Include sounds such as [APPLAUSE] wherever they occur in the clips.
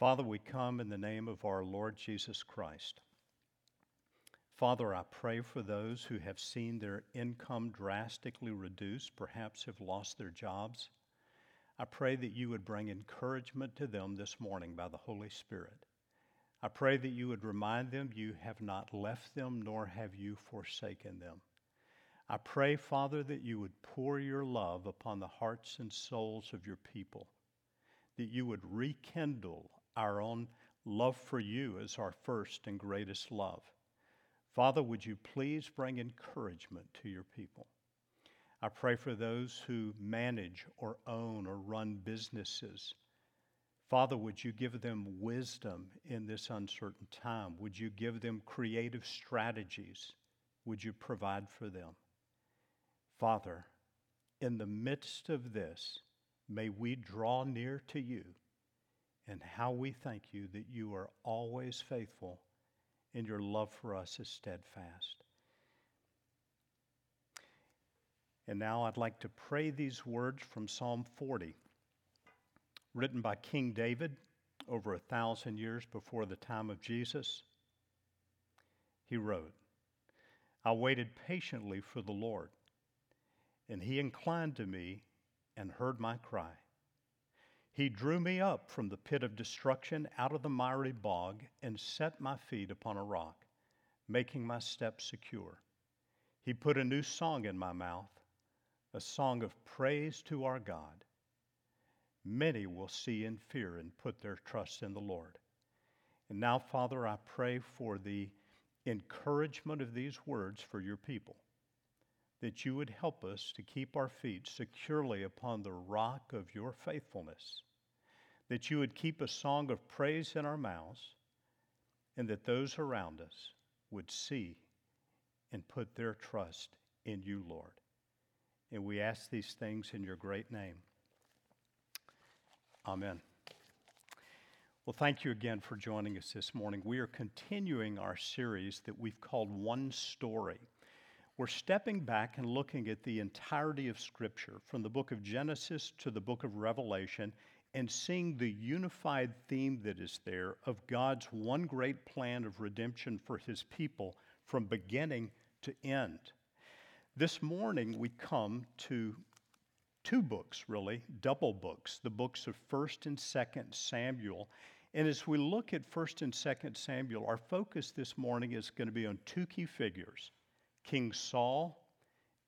Father, we come in the name of our Lord Jesus Christ. Father, I pray for those who have seen their income drastically reduced, perhaps have lost their jobs. I pray that you would bring encouragement to them this morning by the Holy Spirit. I pray that you would remind them you have not left them, nor have you forsaken them. I pray, Father, that you would pour your love upon the hearts and souls of your people, that you would rekindle our own love for you as our first and greatest love. Father, would you please bring encouragement to your people? I pray for those who manage or own or run businesses. Father, would you give them wisdom in this uncertain time? Would you give them creative strategies? Would you provide for them? Father, in the midst of this, may we draw near to you and how we thank you that you are always faithful and your love for us is steadfast. And now I'd like to pray these words from Psalm 40, written by King David over a thousand years before the time of Jesus. He wrote, I waited patiently for the Lord, and he inclined to me and heard my cry. He drew me up from the pit of destruction out of the miry bog and set my feet upon a rock, making my steps secure. He put a new song in my mouth, a song of praise to our God. Many will see and fear and put their trust in the Lord. And now, Father, I pray for the encouragement of these words for your people, that you would help us to keep our feet securely upon the rock of your faithfulness that you would keep a song of praise in our mouths, and that those around us would see and put their trust in you, Lord. And we ask these things in your great name. Amen. Well, thank you again for joining us this morning. We are continuing our series that we've called One Story. We're stepping back and looking at the entirety of Scripture, from the book of Genesis to the book of Revelation, and seeing the unified theme that is there of God's one great plan of redemption for his people from beginning to end. This morning we come to two books, really, double books, the books of 1st and 2nd Samuel. And as we look at 1st and 2nd Samuel, our focus this morning is going to be on two key figures King Saul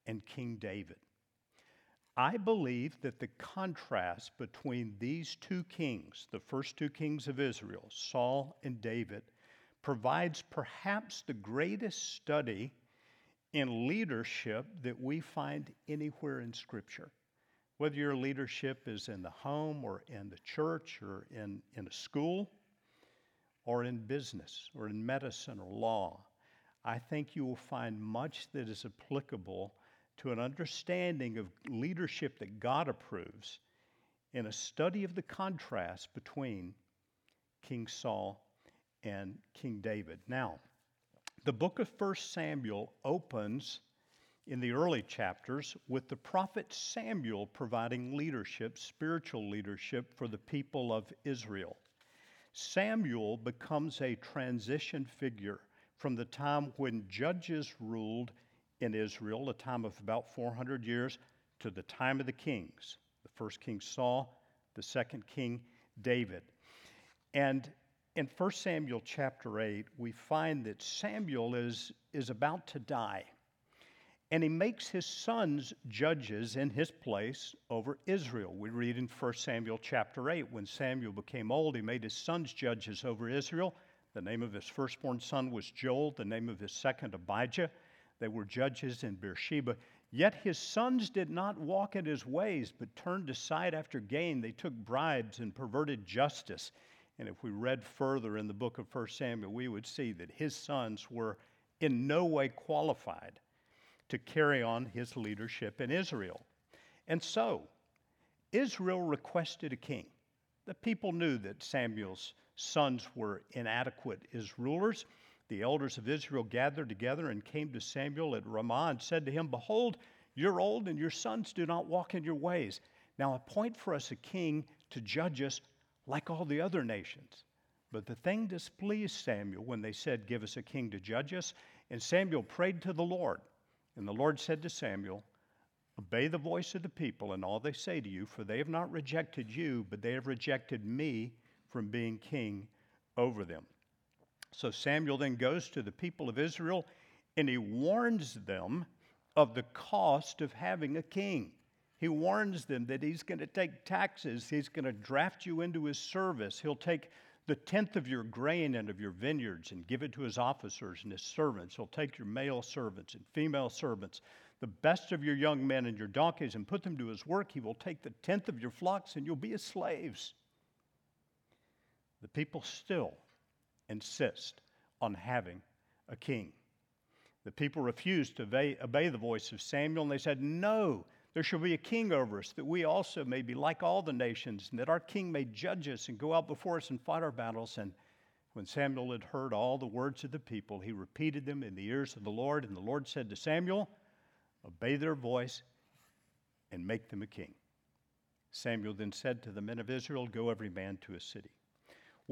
and King David. I believe that the contrast between these two kings, the first two kings of Israel, Saul and David, provides perhaps the greatest study in leadership that we find anywhere in Scripture. Whether your leadership is in the home or in the church or in, in a school or in business or in medicine or law, I think you will find much that is applicable to an understanding of leadership that God approves in a study of the contrast between King Saul and King David. Now, the book of 1 Samuel opens in the early chapters with the prophet Samuel providing leadership, spiritual leadership for the people of Israel. Samuel becomes a transition figure from the time when judges ruled in Israel, a time of about 400 years, to the time of the kings the first king Saul, the second king David. And in 1 Samuel chapter 8, we find that Samuel is, is about to die. And he makes his sons judges in his place over Israel. We read in 1 Samuel chapter 8 when Samuel became old, he made his sons judges over Israel. The name of his firstborn son was Joel, the name of his second, Abijah. They were judges in Beersheba. Yet his sons did not walk in his ways, but turned aside after gain. They took bribes and perverted justice. And if we read further in the book of 1 Samuel, we would see that his sons were in no way qualified to carry on his leadership in Israel. And so, Israel requested a king. The people knew that Samuel's sons were inadequate as rulers the elders of Israel gathered together and came to Samuel at Ramah and said to him, Behold, you're old and your sons do not walk in your ways. Now appoint for us a king to judge us like all the other nations. But the thing displeased Samuel when they said, Give us a king to judge us. And Samuel prayed to the Lord. And the Lord said to Samuel, Obey the voice of the people and all they say to you, for they have not rejected you, but they have rejected me from being king over them. So Samuel then goes to the people of Israel and he warns them of the cost of having a king. He warns them that he's going to take taxes, he's going to draft you into his service, he'll take the tenth of your grain and of your vineyards and give it to his officers and his servants. He'll take your male servants and female servants, the best of your young men and your donkeys, and put them to his work. He will take the tenth of your flocks, and you'll be his slaves. The people still insist on having a king. The people refused to obey, obey, the voice of Samuel, and they said, No, there shall be a king over us, that we also may be like all the nations, and that our king may judge us and go out before us and fight our battles. And when Samuel had heard all the words of the people, he repeated them in the ears of the Lord. And the Lord said to Samuel, Obey their voice and make them a king. Samuel then said to the men of Israel, Go every man to his city.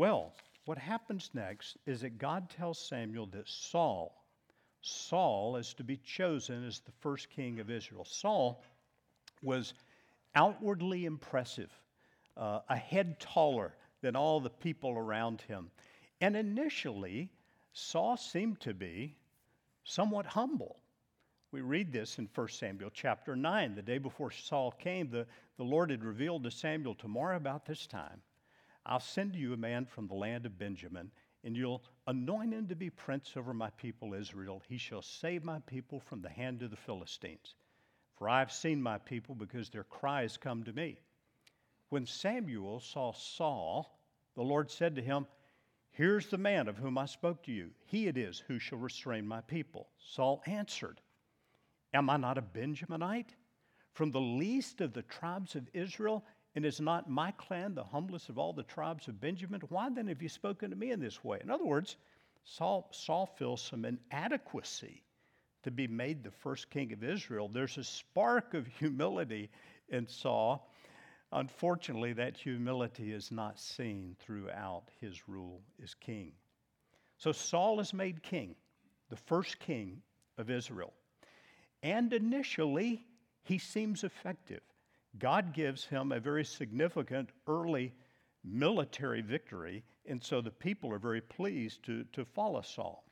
Well, what happens next is that God tells Samuel that Saul, Saul is to be chosen as the first king of Israel. Saul was outwardly impressive, uh, a head taller than all the people around him. And initially, Saul seemed to be somewhat humble. We read this in 1 Samuel chapter 9. The day before Saul came, the, the Lord had revealed to Samuel, Tomorrow about this time, I'll send you a man from the land of Benjamin, and you'll anoint him to be prince over my people Israel. He shall save my people from the hand of the Philistines. For I have seen my people because their cries come to me. When Samuel saw Saul, the Lord said to him, Here's the man of whom I spoke to you. He it is who shall restrain my people. Saul answered, Am I not a Benjaminite? From the least of the tribes of Israel, and is not my clan the humblest of all the tribes of Benjamin? Why then have you spoken to me in this way? In other words, Saul, Saul feels some inadequacy to be made the first king of Israel, there's a spark of humility in Saul. Unfortunately, that humility is not seen throughout his rule as king. So Saul is made king, the first king of Israel. And initially, he seems effective. God gives him a very significant early military victory, and so the people are very pleased to, to follow Saul.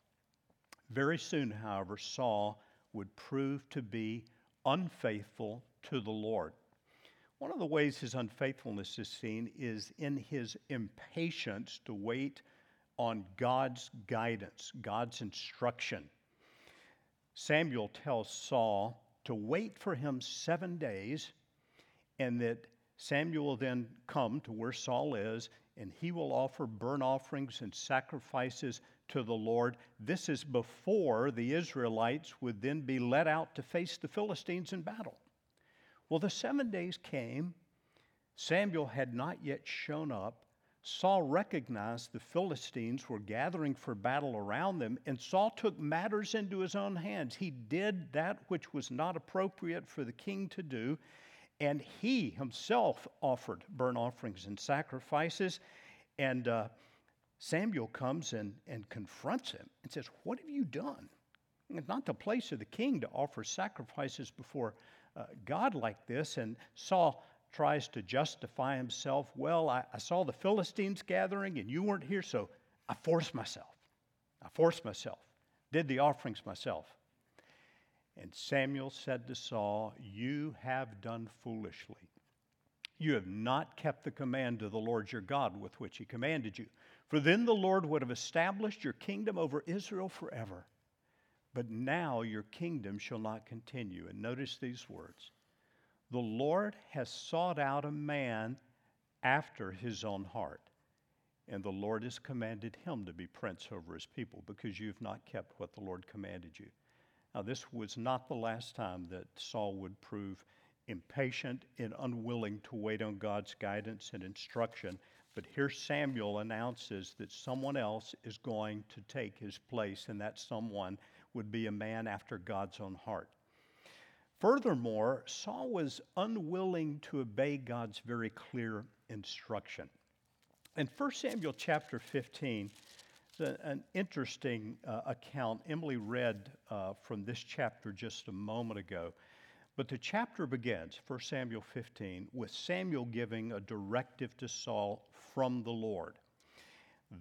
Very soon, however, Saul would prove to be unfaithful to the Lord. One of the ways his unfaithfulness is seen is in his impatience to wait on God's guidance, God's instruction. Samuel tells Saul to wait for him seven days, and that Samuel then come to where Saul is, and he will offer burnt offerings and sacrifices to the Lord. This is before the Israelites would then be led out to face the Philistines in battle. Well, the seven days came. Samuel had not yet shown up. Saul recognized the Philistines were gathering for battle around them, and Saul took matters into his own hands. He did that which was not appropriate for the king to do, and he himself offered burnt offerings and sacrifices. And uh, Samuel comes and, and confronts him and says, What have you done? It's not the place of the king to offer sacrifices before uh, God like this. And Saul tries to justify himself. Well, I, I saw the Philistines gathering and you weren't here, so I forced myself. I forced myself, did the offerings myself. And Samuel said to Saul, You have done foolishly. You have not kept the command of the Lord your God with which he commanded you. For then the Lord would have established your kingdom over Israel forever. But now your kingdom shall not continue. And notice these words The Lord has sought out a man after his own heart, and the Lord has commanded him to be prince over his people because you've not kept what the Lord commanded you. Now, this was not the last time that Saul would prove impatient and unwilling to wait on God's guidance and instruction. But here Samuel announces that someone else is going to take his place, and that someone would be a man after God's own heart. Furthermore, Saul was unwilling to obey God's very clear instruction. In 1 Samuel chapter 15, an interesting uh, account. Emily read uh, from this chapter just a moment ago. But the chapter begins, 1 Samuel 15, with Samuel giving a directive to Saul from the Lord.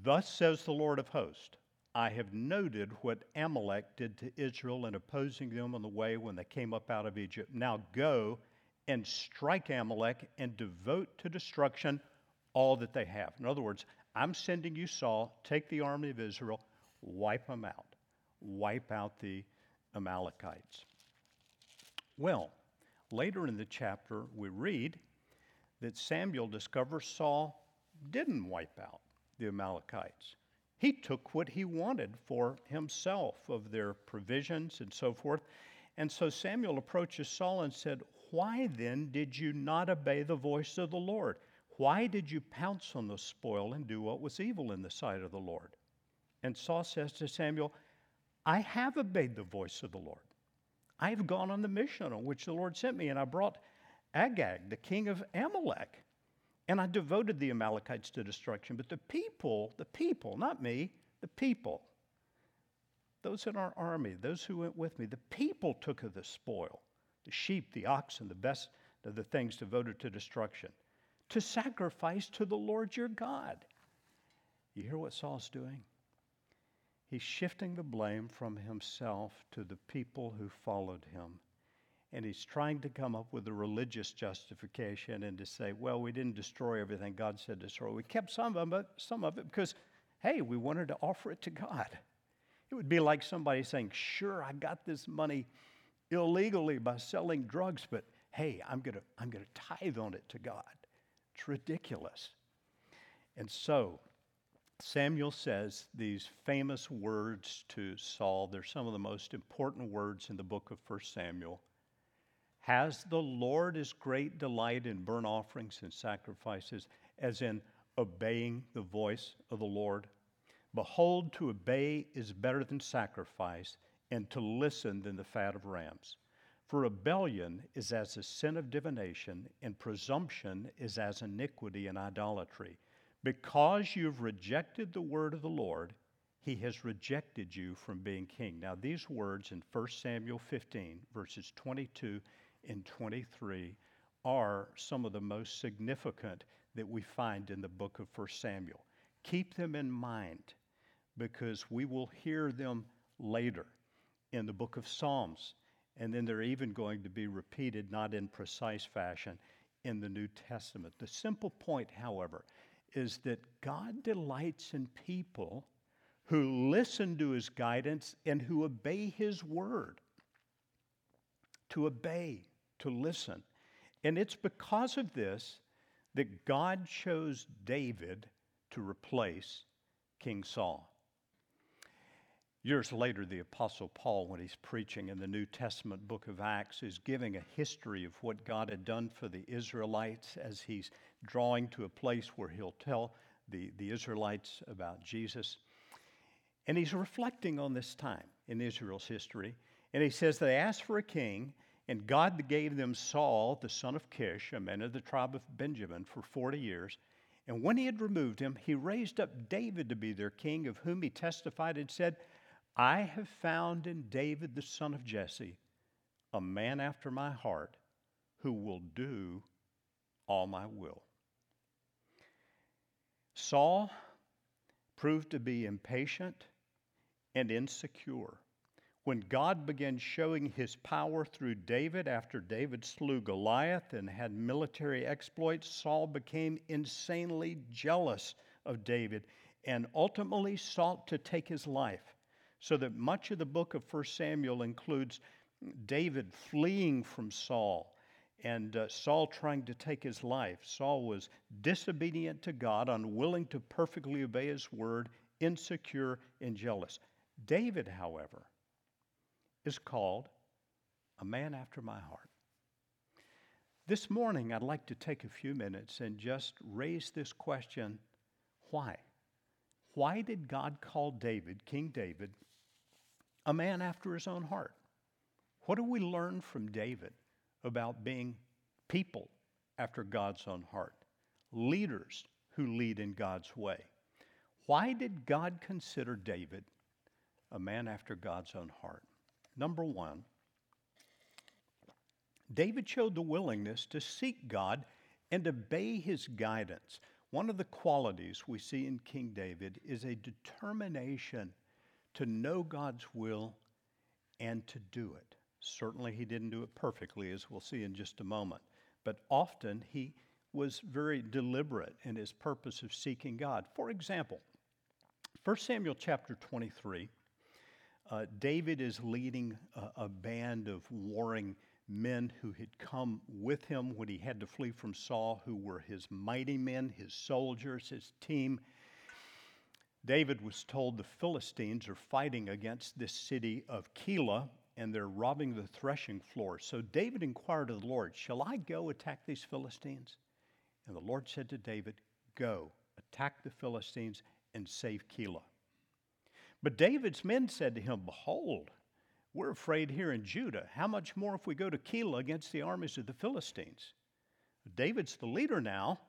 Thus says the Lord of hosts I have noted what Amalek did to Israel in opposing them on the way when they came up out of Egypt. Now go and strike Amalek and devote to destruction all that they have. In other words, I'm sending you Saul, take the army of Israel, wipe them out, wipe out the Amalekites. Well, later in the chapter, we read that Samuel discovers Saul didn't wipe out the Amalekites. He took what he wanted for himself of their provisions and so forth. And so Samuel approaches Saul and said, Why then did you not obey the voice of the Lord? Why did you pounce on the spoil and do what was evil in the sight of the Lord? And Saul says to Samuel, I have obeyed the voice of the Lord. I have gone on the mission on which the Lord sent me, and I brought Agag, the king of Amalek, and I devoted the Amalekites to destruction. But the people, the people, not me, the people, those in our army, those who went with me, the people took of the spoil the sheep, the oxen, the best of the things devoted to destruction to sacrifice to the Lord your God. You hear what Saul's doing? He's shifting the blame from himself to the people who followed him. And he's trying to come up with a religious justification and to say, well, we didn't destroy everything God said to destroy. We kept some of it, some of it because, hey, we wanted to offer it to God. It would be like somebody saying, sure, I got this money illegally by selling drugs, but hey, I'm going to I'm going to tithe on it to God. It's ridiculous. And so, Samuel says these famous words to Saul. They're some of the most important words in the book of 1 Samuel. Has the Lord his great delight in burnt offerings and sacrifices, as in obeying the voice of the Lord? Behold, to obey is better than sacrifice, and to listen than the fat of rams. For rebellion is as a sin of divination, and presumption is as iniquity and idolatry. Because you've rejected the word of the Lord, he has rejected you from being king. Now, these words in 1 Samuel 15, verses 22 and 23, are some of the most significant that we find in the book of 1 Samuel. Keep them in mind because we will hear them later in the book of Psalms and then they're even going to be repeated, not in precise fashion, in the New Testament. The simple point, however, is that God delights in people who listen to his guidance and who obey his word. To obey, to listen. And it's because of this that God chose David to replace King Saul. Years later, the Apostle Paul, when he's preaching in the New Testament book of Acts, is giving a history of what God had done for the Israelites as he's drawing to a place where he'll tell the, the Israelites about Jesus. And he's reflecting on this time in Israel's history. And he says they asked for a king, and God gave them Saul, the son of Kish, a man of the tribe of Benjamin, for 40 years. And when he had removed him, he raised up David to be their king, of whom he testified and said, I have found in David, the son of Jesse, a man after my heart who will do all my will. Saul proved to be impatient and insecure. When God began showing his power through David after David slew Goliath and had military exploits, Saul became insanely jealous of David and ultimately sought to take his life. So that much of the book of 1 Samuel includes David fleeing from Saul and uh, Saul trying to take his life. Saul was disobedient to God, unwilling to perfectly obey his word, insecure and jealous. David, however, is called a man after my heart. This morning, I'd like to take a few minutes and just raise this question why? Why did God call David, King David, a man after his own heart. What do we learn from David about being people after God's own heart? Leaders who lead in God's way. Why did God consider David a man after God's own heart? Number one, David showed the willingness to seek God and obey his guidance. One of the qualities we see in King David is a determination to know God's will and to do it. Certainly, he didn't do it perfectly, as we'll see in just a moment, but often he was very deliberate in his purpose of seeking God. For example, 1 Samuel chapter 23, uh, David is leading a, a band of warring men who had come with him when he had to flee from Saul, who were his mighty men, his soldiers, his team. David was told the Philistines are fighting against this city of Keilah and they're robbing the threshing floor. So David inquired of the Lord, Shall I go attack these Philistines? And the Lord said to David, Go, attack the Philistines and save Keilah. But David's men said to him, Behold, we're afraid here in Judah. How much more if we go to Keilah against the armies of the Philistines? David's the leader now.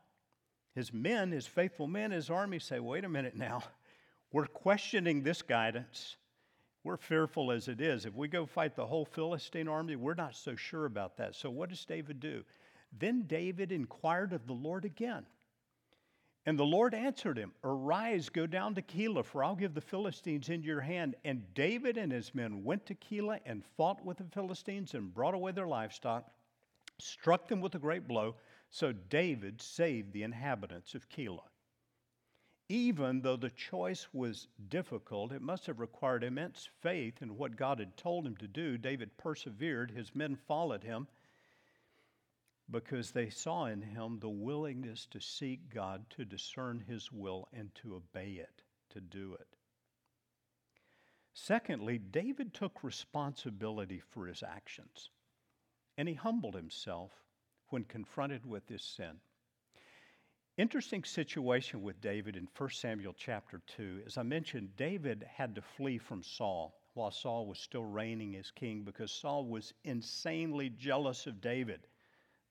His men, his faithful men, his army say, wait a minute now. We're questioning this guidance. We're fearful as it is. If we go fight the whole Philistine army, we're not so sure about that. So, what does David do? Then David inquired of the Lord again. And the Lord answered him, Arise, go down to Keilah, for I'll give the Philistines into your hand. And David and his men went to Keilah and fought with the Philistines and brought away their livestock, struck them with a great blow. So David saved the inhabitants of Keilah. Even though the choice was difficult, it must have required immense faith in what God had told him to do. David persevered, his men followed him because they saw in him the willingness to seek God, to discern his will, and to obey it, to do it. Secondly, David took responsibility for his actions, and he humbled himself when confronted with this sin. Interesting situation with David in 1 Samuel chapter 2. As I mentioned, David had to flee from Saul while Saul was still reigning as king because Saul was insanely jealous of David.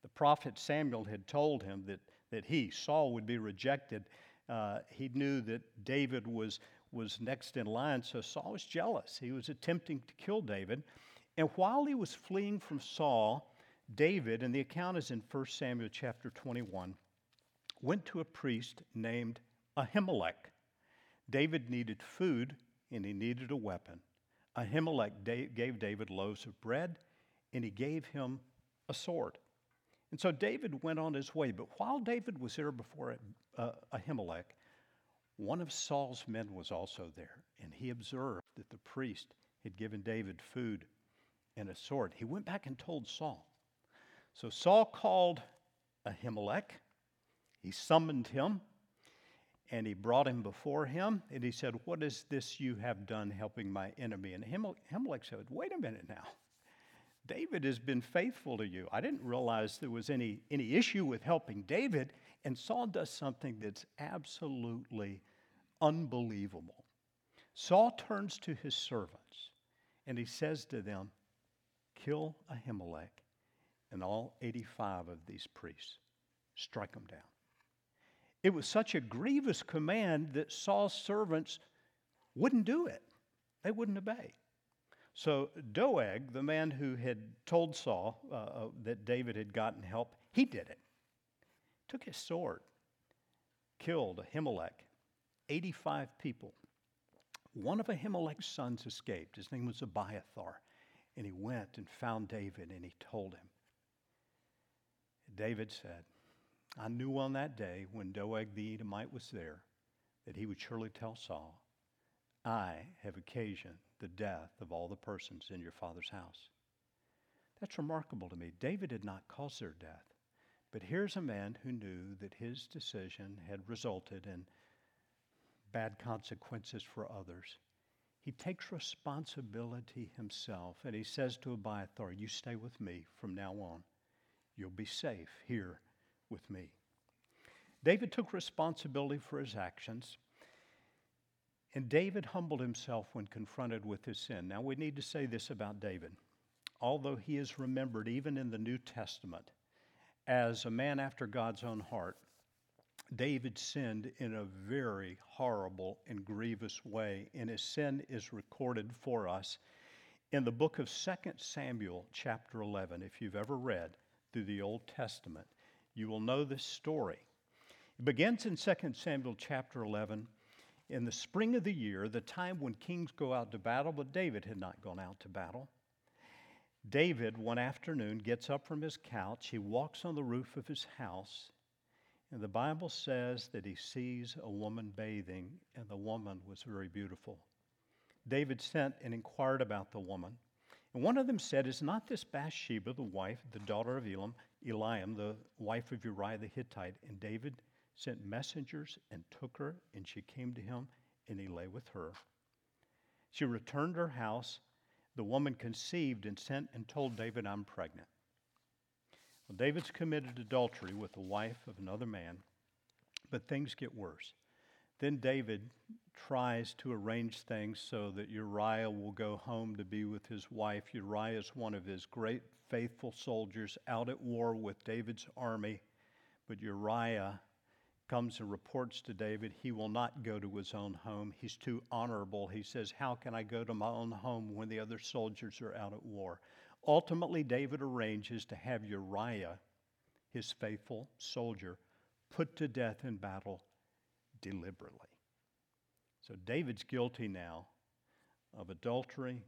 The prophet Samuel had told him that, that he, Saul, would be rejected. Uh, he knew that David was, was next in line, so Saul was jealous. He was attempting to kill David. And while he was fleeing from Saul, David, and the account is in 1 Samuel chapter 21, went to a priest named Ahimelech. David needed food and he needed a weapon. Ahimelech gave David loaves of bread and he gave him a sword. And so David went on his way. But while David was there before uh, Ahimelech, one of Saul's men was also there, and he observed that the priest had given David food and a sword. He went back and told Saul. So Saul called Ahimelech. He summoned him and he brought him before him and he said, What is this you have done helping my enemy? And Ahimelech said, Wait a minute now. David has been faithful to you. I didn't realize there was any, any issue with helping David. And Saul does something that's absolutely unbelievable. Saul turns to his servants and he says to them, Kill Ahimelech and all 85 of these priests, strike them down. It was such a grievous command that Saul's servants wouldn't do it, they wouldn't obey. So Doeg, the man who had told Saul uh, uh, that David had gotten help, he did it. Took his sword, killed Ahimelech, 85 people. One of Ahimelech's sons escaped. His name was Abiathar. And he went and found David and he told him. David said, I knew on that day when Doeg the Edomite was there that he would surely tell Saul, I have occasioned the death of all the persons in your father's house. That's remarkable to me. David did not cause their death. But here's a man who knew that his decision had resulted in bad consequences for others. He takes responsibility himself and he says to Abiathar, You stay with me from now on. You'll be safe here with me. David took responsibility for his actions. And David humbled himself when confronted with his sin. Now, we need to say this about David. Although he is remembered even in the New Testament as a man after God's own heart, David sinned in a very horrible and grievous way, and his sin is recorded for us in the book of 2 Samuel, chapter 11. If you've ever read through the Old Testament, you will know this story. It begins in 2 Samuel, chapter 11, in the spring of the year, the time when kings go out to battle, but David had not gone out to battle. David, one afternoon, gets up from his couch. He walks on the roof of his house and the Bible says that he sees a woman bathing, and the woman was very beautiful. David sent and inquired about the woman. And one of them said, Is not this Bathsheba, the wife, the daughter of Elam, Eliam, the wife of Uriah the Hittite? And David sent messengers and took her, and she came to him, and he lay with her. She returned to her house. The woman conceived and sent and told David, I'm pregnant. Well, David's committed adultery with the wife of another man, but things get worse. Then David tries to arrange things so that Uriah will go home to be with his wife. Uriah is one of his great faithful soldiers out at war with David's army, but Uriah comes and reports to David he will not go to his own home. He's too honorable. He says, How can I go to my own home when the other soldiers are out at war? Ultimately, David arranges to have Uriah, his faithful soldier, put to death in battle deliberately. So David's guilty now of adultery,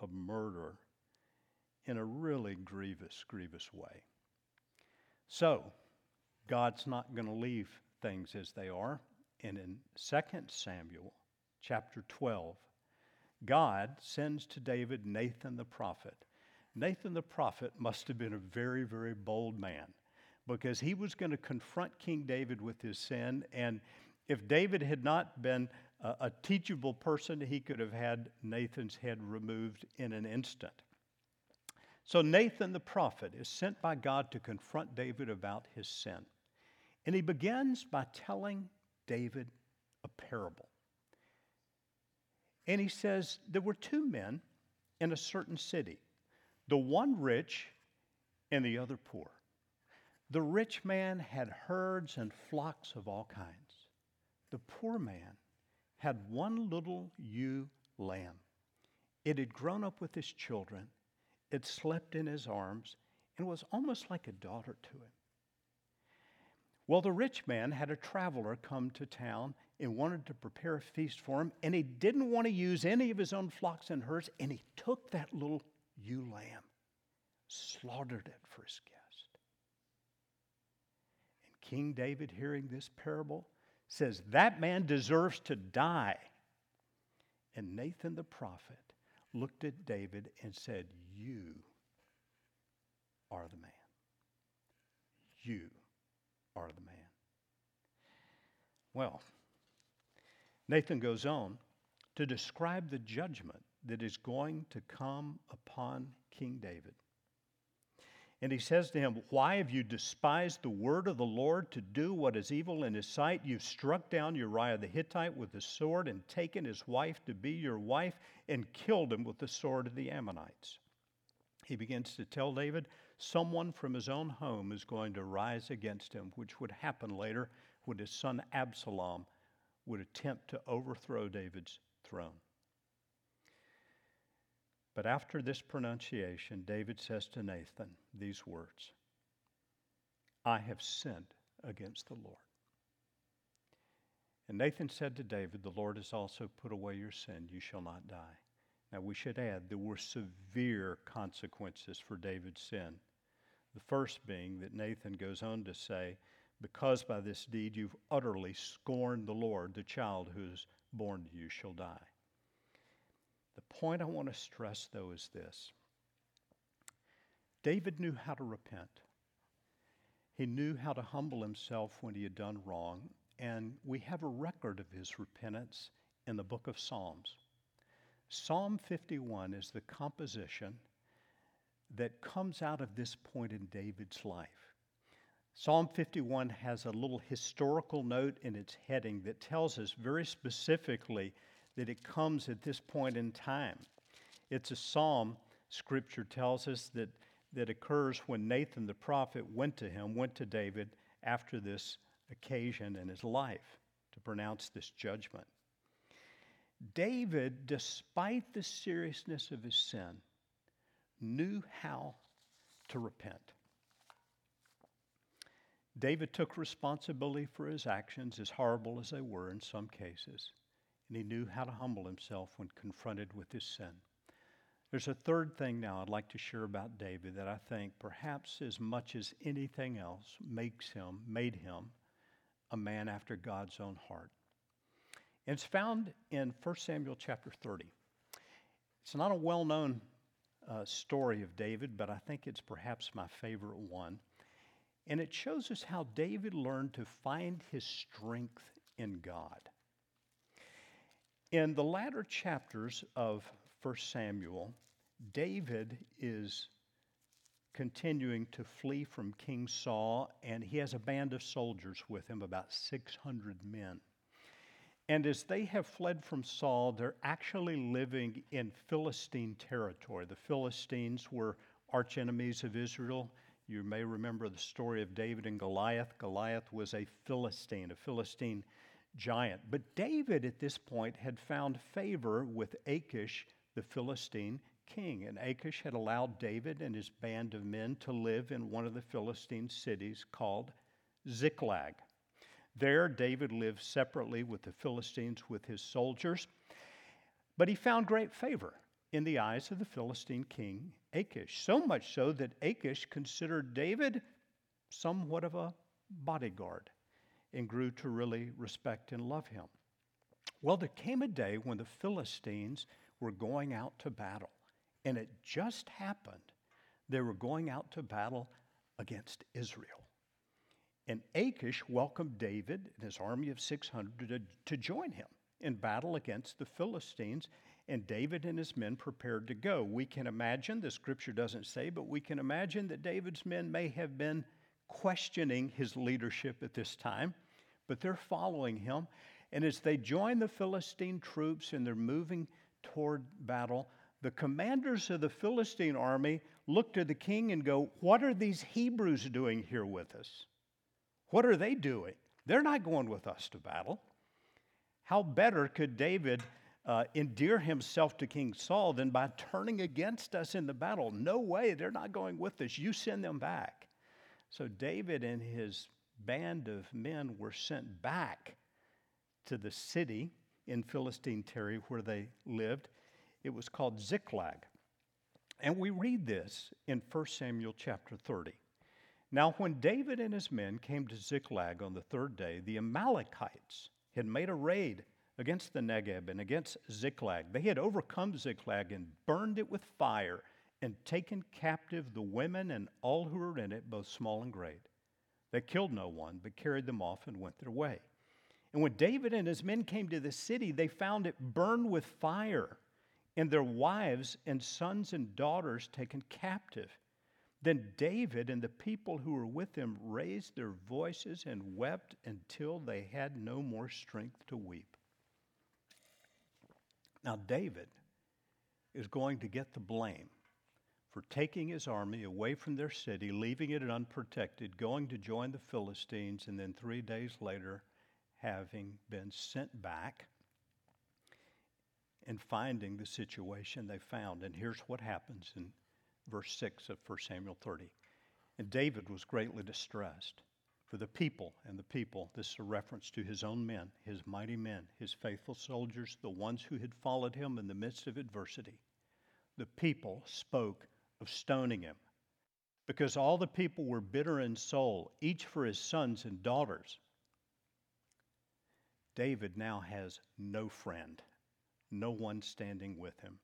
of murder, in a really grievous, grievous way. So, God's not going to leave things as they are. And in 2 Samuel chapter 12, God sends to David Nathan the prophet Nathan the prophet must have been a very, very bold man because he was going to confront King David with his sin. And if David had not been a, a, teachable person, he could have had Nathan's head removed in an instant. So Nathan the prophet is sent by God to confront David about his sin. And he begins by telling David a parable. And he says, There were two men in a certain city the one rich and the other poor. The rich man had herds and flocks of all kinds. The poor man had one little ewe lamb. It had grown up with his children, it slept in his arms, and was almost like a daughter to him. Well, the rich man had a traveler come to town and wanted to prepare a feast for him, and he didn't want to use any of his own flocks and herds, and he took that little ewe lamb, slaughtered it for his guest. King David, hearing this parable, says, That man deserves to die. And Nathan the prophet looked at David and said, You are the man. You are the man. Well, Nathan goes on to describe the judgment that is going to come upon King David. And he says to him, Why have you despised the word of the Lord to do what is evil in his sight? You've struck down Uriah the Hittite with the sword and taken his wife to be your wife and killed him with the sword of the Ammonites. He begins to tell David, Someone from his own home is going to rise against him, which would happen later when his son Absalom would attempt to overthrow David's throne. But after this pronunciation, David says to Nathan these words I have sinned against the Lord. And Nathan said to David, The Lord has also put away your sin. You shall not die. Now, we should add there were severe consequences for David's sin. The first being that Nathan goes on to say, Because by this deed you've utterly scorned the Lord, the child who is born to you shall die. Point I want to stress, though, is this David knew how to repent. He knew how to humble himself when he had done wrong, and we have a record of his repentance in the book of Psalms. Psalm 51 is the composition that comes out of this point in David's life. Psalm 51 has a little historical note in its heading that tells us very specifically that it comes at this point in time. It's a psalm, scripture tells us, that, that occurs when Nathan the prophet went to him, went to David after this occasion in his life to pronounce this judgment. David, despite the seriousness of his sin, knew how to repent. David took responsibility for his actions, as horrible as they were in some cases, and he knew how to humble himself when confronted with his sin. There's a third thing now I'd like to share about David that I think perhaps as much as anything else makes him, made him, a man after God's own heart. It's found in 1 Samuel chapter 30. It's not a well known uh, story of David, but I think it's perhaps my favorite one. And it shows us how David learned to find his strength in God. In the latter chapters of 1 Samuel, David is continuing to flee from King Saul, and he has a band of soldiers with him, about 600 men. And as they have fled from Saul, they're actually living in Philistine territory. The Philistines were archenemies of Israel. You may remember the story of David and Goliath. Goliath was a Philistine, a Philistine giant. But David at this point had found favor with Achish, the Philistine king. And Achish had allowed David and his band of men to live in one of the Philistine cities called Ziklag. There, David lived separately with the Philistines with his soldiers, but he found great favor in the eyes of the Philistine king Achish, so much so that Achish considered David somewhat of a bodyguard and grew to really respect and love him. Well, there came a day when the Philistines were going out to battle, and it just happened they were going out to battle against Israel. And Achish welcomed David and his army of 600 to, to join him in battle against the Philistines and David and his men prepared to go. We can imagine, the scripture doesn't say, but we can imagine that David's men may have been questioning his leadership at this time, but they're following him. And as they join the Philistine troops and they're moving toward battle, the commanders of the Philistine army look to the king and go, What are these Hebrews doing here with us? What are they doing? They're not going with us to battle. How better could David uh, endear himself to King Saul than by turning against us in the battle. No way, they're not going with us. You send them back. So David and his band of men were sent back to the city in Philistine territory where they lived. It was called Ziklag. And we read this in 1 Samuel chapter 30. Now, when David and his men came to Ziklag on the third day, the Amalekites had made a raid against the Negeb and against Ziklag. They had overcome Ziklag and burned it with fire and taken captive the women and all who were in it, both small and great. They killed no one, but carried them off and went their way. And when David and his men came to the city, they found it burned with fire, and their wives and sons and daughters taken captive. Then David and the people who were with him raised their voices and wept until they had no more strength to weep. Now, David is going to get the blame for taking his army away from their city, leaving it unprotected, going to join the Philistines, and then three days later having been sent back and finding the situation they found. And here's what happens in verse 6 of 1 Samuel 30. And David was greatly distressed for the people and the people. This is a reference to his own men, his mighty men, his faithful soldiers, the ones who had followed him in the midst of adversity. The people spoke of stoning him because all the people were bitter in soul, each for his sons and daughters. David now has no friend, no one standing with him.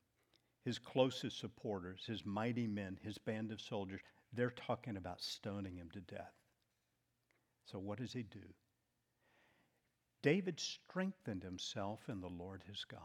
His closest supporters, his mighty men, his band of soldiers, they're talking about stoning him to death. So, what does he do? David strengthened himself in the Lord his God.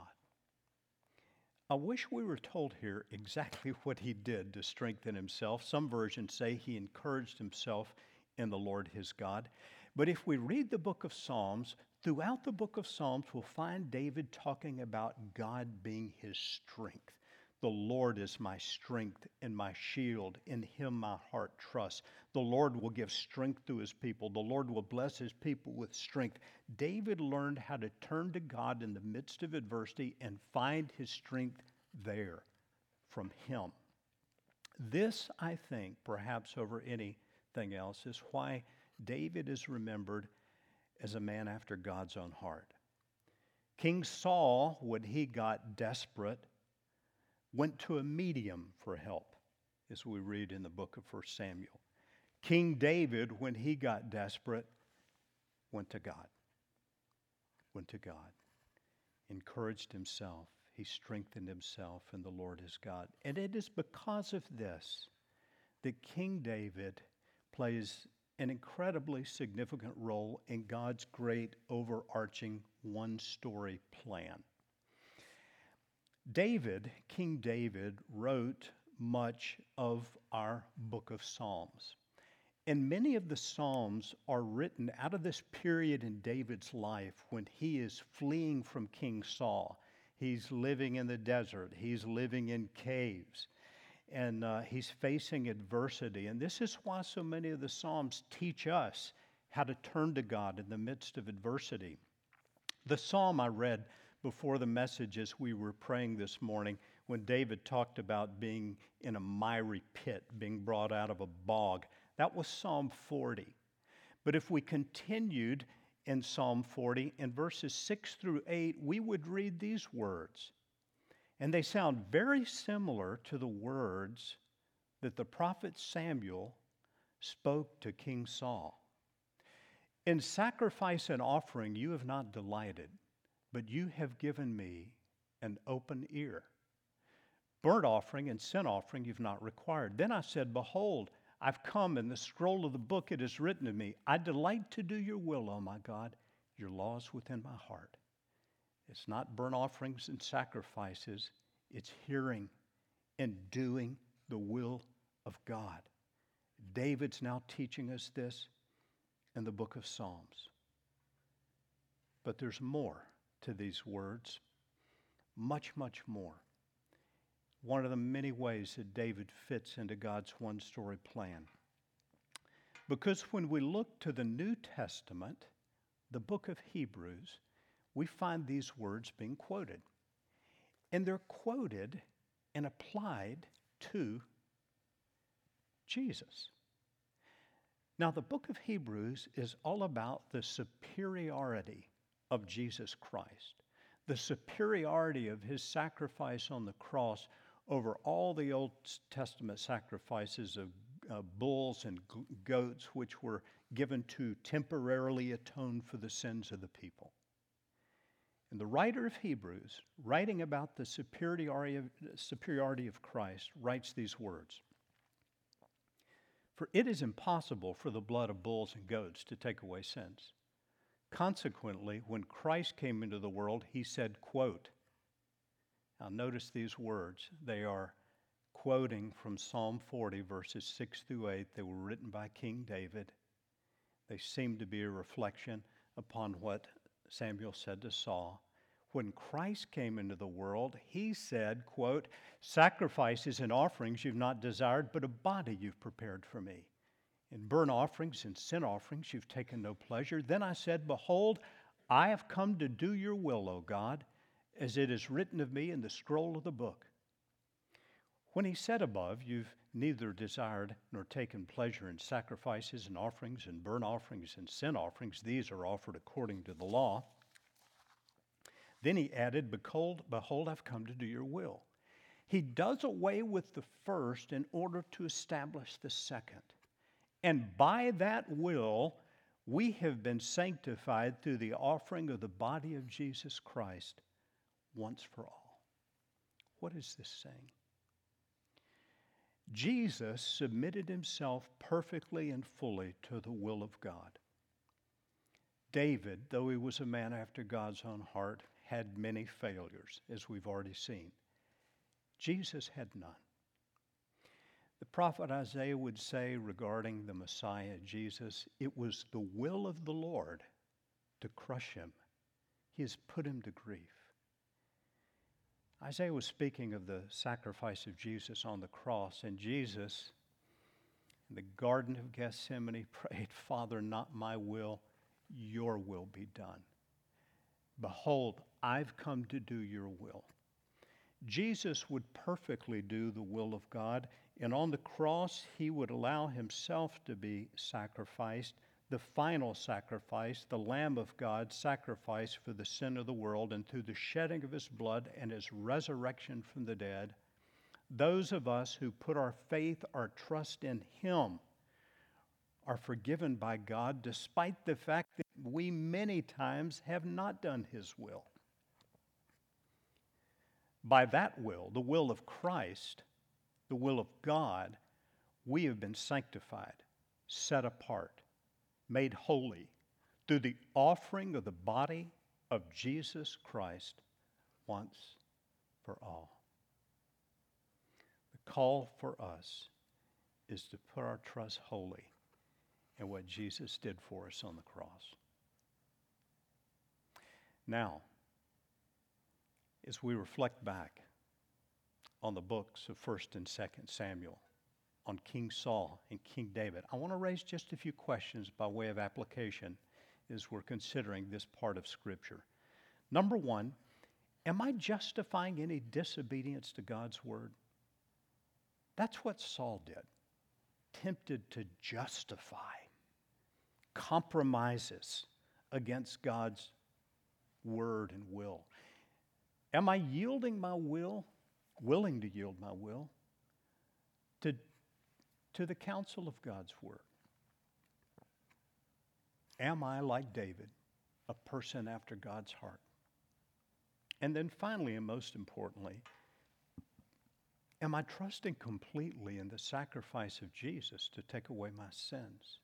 I wish we were told here exactly [LAUGHS] what he did to strengthen himself. Some versions say he encouraged himself in the Lord his God. But if we read the book of Psalms, throughout the book of Psalms, we'll find David talking about God being his strength, The Lord is my strength and my shield. In him my heart trusts. The Lord will give strength to his people. The Lord will bless his people with strength. David learned how to turn to God in the midst of adversity and find his strength there from him. This, I think, perhaps over anything else, is why David is remembered as a man after God's own heart. King Saul, when he got desperate, went to a medium for help, as we read in the book of 1 Samuel. King David, when he got desperate, went to God. Went to God. Encouraged himself. He strengthened himself in the Lord his God. And it is because of this that King David plays an incredibly significant role in God's great overarching one story plan. David, King David, wrote much of our book of Psalms. And many of the Psalms are written out of this period in David's life when he is fleeing from King Saul. He's living in the desert, he's living in caves, and uh, he's facing adversity. And this is why so many of the Psalms teach us how to turn to God in the midst of adversity. The psalm I read before the message as we were praying this morning when David talked about being in a miry pit, being brought out of a bog. That was Psalm 40. But if we continued in Psalm 40, in verses 6 through 8, we would read these words. And they sound very similar to the words that the prophet Samuel spoke to King Saul. In sacrifice and offering you have not delighted but you have given me an open ear. Burnt offering and sin offering you've not required. Then I said, Behold, I've come, in the scroll of the book it is written of me. I delight to do your will, O my God. Your law is within my heart. It's not burnt offerings and sacrifices, it's hearing and doing the will of God. David's now teaching us this in the book of Psalms. But there's more to these words. Much, much more. One of the many ways that David fits into God's one story plan. Because when we look to the New Testament, the book of Hebrews, we find these words being quoted. And they're quoted and applied to Jesus. Now, the book of Hebrews is all about the superiority of Jesus Christ, the superiority of his sacrifice on the cross over all the Old Testament sacrifices of uh, bulls and goats, which were given to temporarily atone for the sins of the people. And the writer of Hebrews, writing about the superiority of, superiority of Christ, writes these words For it is impossible for the blood of bulls and goats to take away sins. Consequently, when Christ came into the world, he said, quote, now notice these words. They are quoting from Psalm 40, verses 6 through 8. They were written by King David. They seem to be a reflection upon what Samuel said to Saul. When Christ came into the world, he said, quote, Sacrifices and offerings you've not desired, but a body you've prepared for me. In burnt offerings and sin offerings you've taken no pleasure. Then I said, Behold, I have come to do your will, O God, as it is written of me in the scroll of the book. When he said above, You've neither desired nor taken pleasure in sacrifices and offerings and burnt offerings and sin offerings, these are offered according to the law. Then he added, Behold, behold, I've come to do your will. He does away with the first in order to establish the second. And by that will, we have been sanctified through the offering of the body of Jesus Christ once for all. What is this saying? Jesus submitted himself perfectly and fully to the will of God. David, though he was a man after God's own heart, had many failures, as we've already seen. Jesus had none. The prophet Isaiah would say regarding the Messiah, Jesus, it was the will of the Lord to crush him. He has put him to grief. Isaiah was speaking of the sacrifice of Jesus on the cross, and Jesus, in the Garden of Gethsemane, [LAUGHS] prayed, Father, not my will, your will be done. Behold, I've come to do your will. Jesus would perfectly do the will of God, and on the cross, he would allow himself to be sacrificed, the final sacrifice, the Lamb of God sacrificed for the sin of the world, and through the shedding of his blood and his resurrection from the dead, those of us who put our faith, our trust in him, are forgiven by God despite the fact that we many times have not done his will. By that will, the will of Christ, the will of God, we have been sanctified, set apart, made holy through the offering of the body of Jesus Christ once for all. The call for us is to put our trust wholly in what Jesus did for us on the cross. Now, as we reflect back on the books of 1st and 2nd Samuel, on King Saul and King David, I want to raise just a few questions by way of application as we're considering this part of Scripture. Number one, am I justifying any disobedience to God's word? That's what Saul did, tempted to justify compromises against God's word and will. Am I yielding my will, willing to yield my will, to, to the counsel of God's Word? Am I, like David, a person after God's heart? And then finally, and most importantly, am I trusting completely in the sacrifice of Jesus to take away my sins?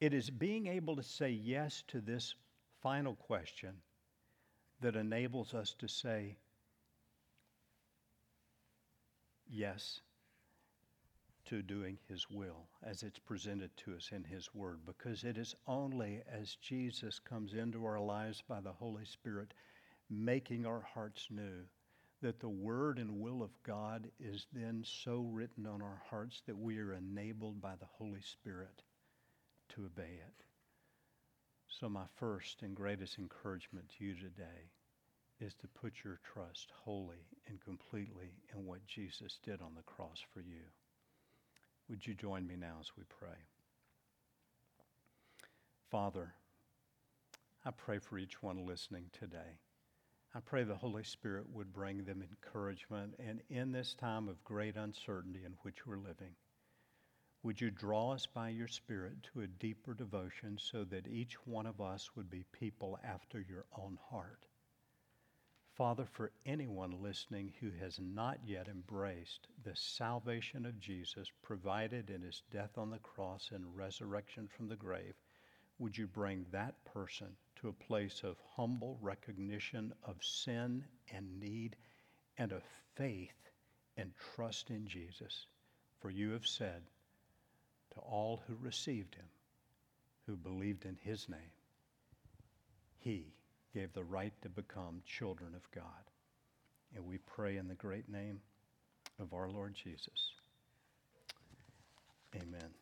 It is being able to say yes to this final question that enables us to say yes to doing His will as it's presented to us in His Word, because it is only as Jesus comes into our lives by the Holy Spirit, making our hearts new, that the Word and will of God is then so written on our hearts that we are enabled by the Holy Spirit to obey it. So, my first and greatest encouragement to you today is to put your trust wholly and completely in what Jesus did on the cross for you. Would you join me now as we pray? Father, I pray for each one listening today. I pray the Holy Spirit would bring them encouragement, and in this time of great uncertainty in which we're living, would you draw us by your Spirit to a deeper devotion so that each one of us would be people after your own heart? Father, for anyone listening who has not yet embraced the salvation of Jesus provided in his death on the cross and resurrection from the grave, would you bring that person to a place of humble recognition of sin and need and of faith and trust in Jesus? For you have said, to all who received him, who believed in his name. He gave the right to become children of God. And we pray in the great name of our Lord Jesus. Amen.